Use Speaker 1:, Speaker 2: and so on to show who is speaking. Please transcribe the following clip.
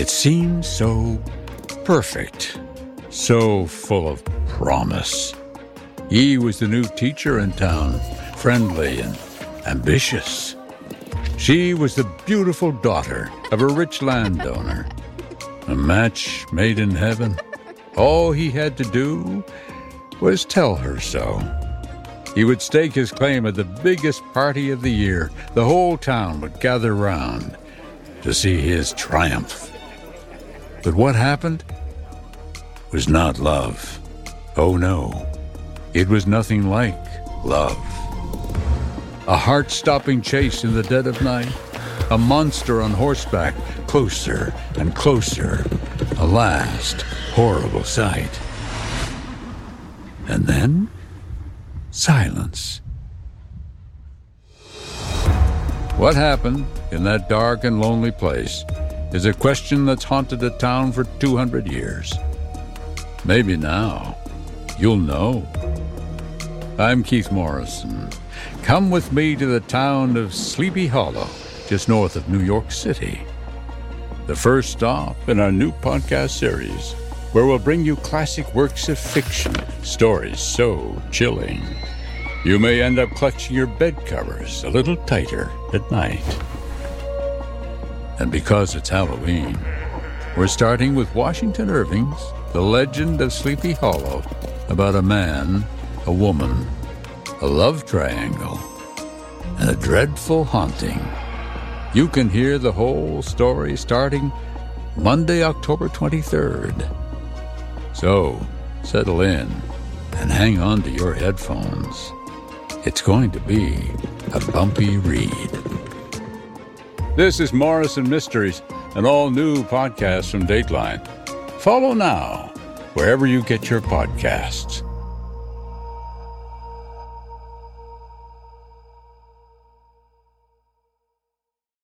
Speaker 1: It seemed so perfect, so full of promise. He was the new teacher in town, friendly and ambitious. She was the beautiful daughter of a rich landowner. A match made in heaven. All he had to do was tell her so. He would stake his claim at the biggest party of the year. The whole town would gather round to see his triumph. But what happened was not love. Oh no, it was nothing like love. A heart stopping chase in the dead of night, a monster on horseback, closer and closer, a last horrible sight. And then, silence. What happened in that dark and lonely place is a question that's haunted the town for 200 years. Maybe now you'll know. I'm Keith Morrison. Come with me to the town of Sleepy Hollow, just north of New York City. The first stop in our new podcast series, where we'll bring you classic works of fiction, stories so chilling. You may end up clutching your bed covers a little tighter at night. And because it's Halloween, we're starting with Washington Irving's The Legend of Sleepy Hollow about a man, a woman, a love triangle, and a dreadful haunting. You can hear the whole story starting Monday, October 23rd. So, settle in and hang on to your headphones. It's going to be a bumpy read. This is Morrison Mysteries, an all new podcast from Dateline. Follow now, wherever you get your podcasts.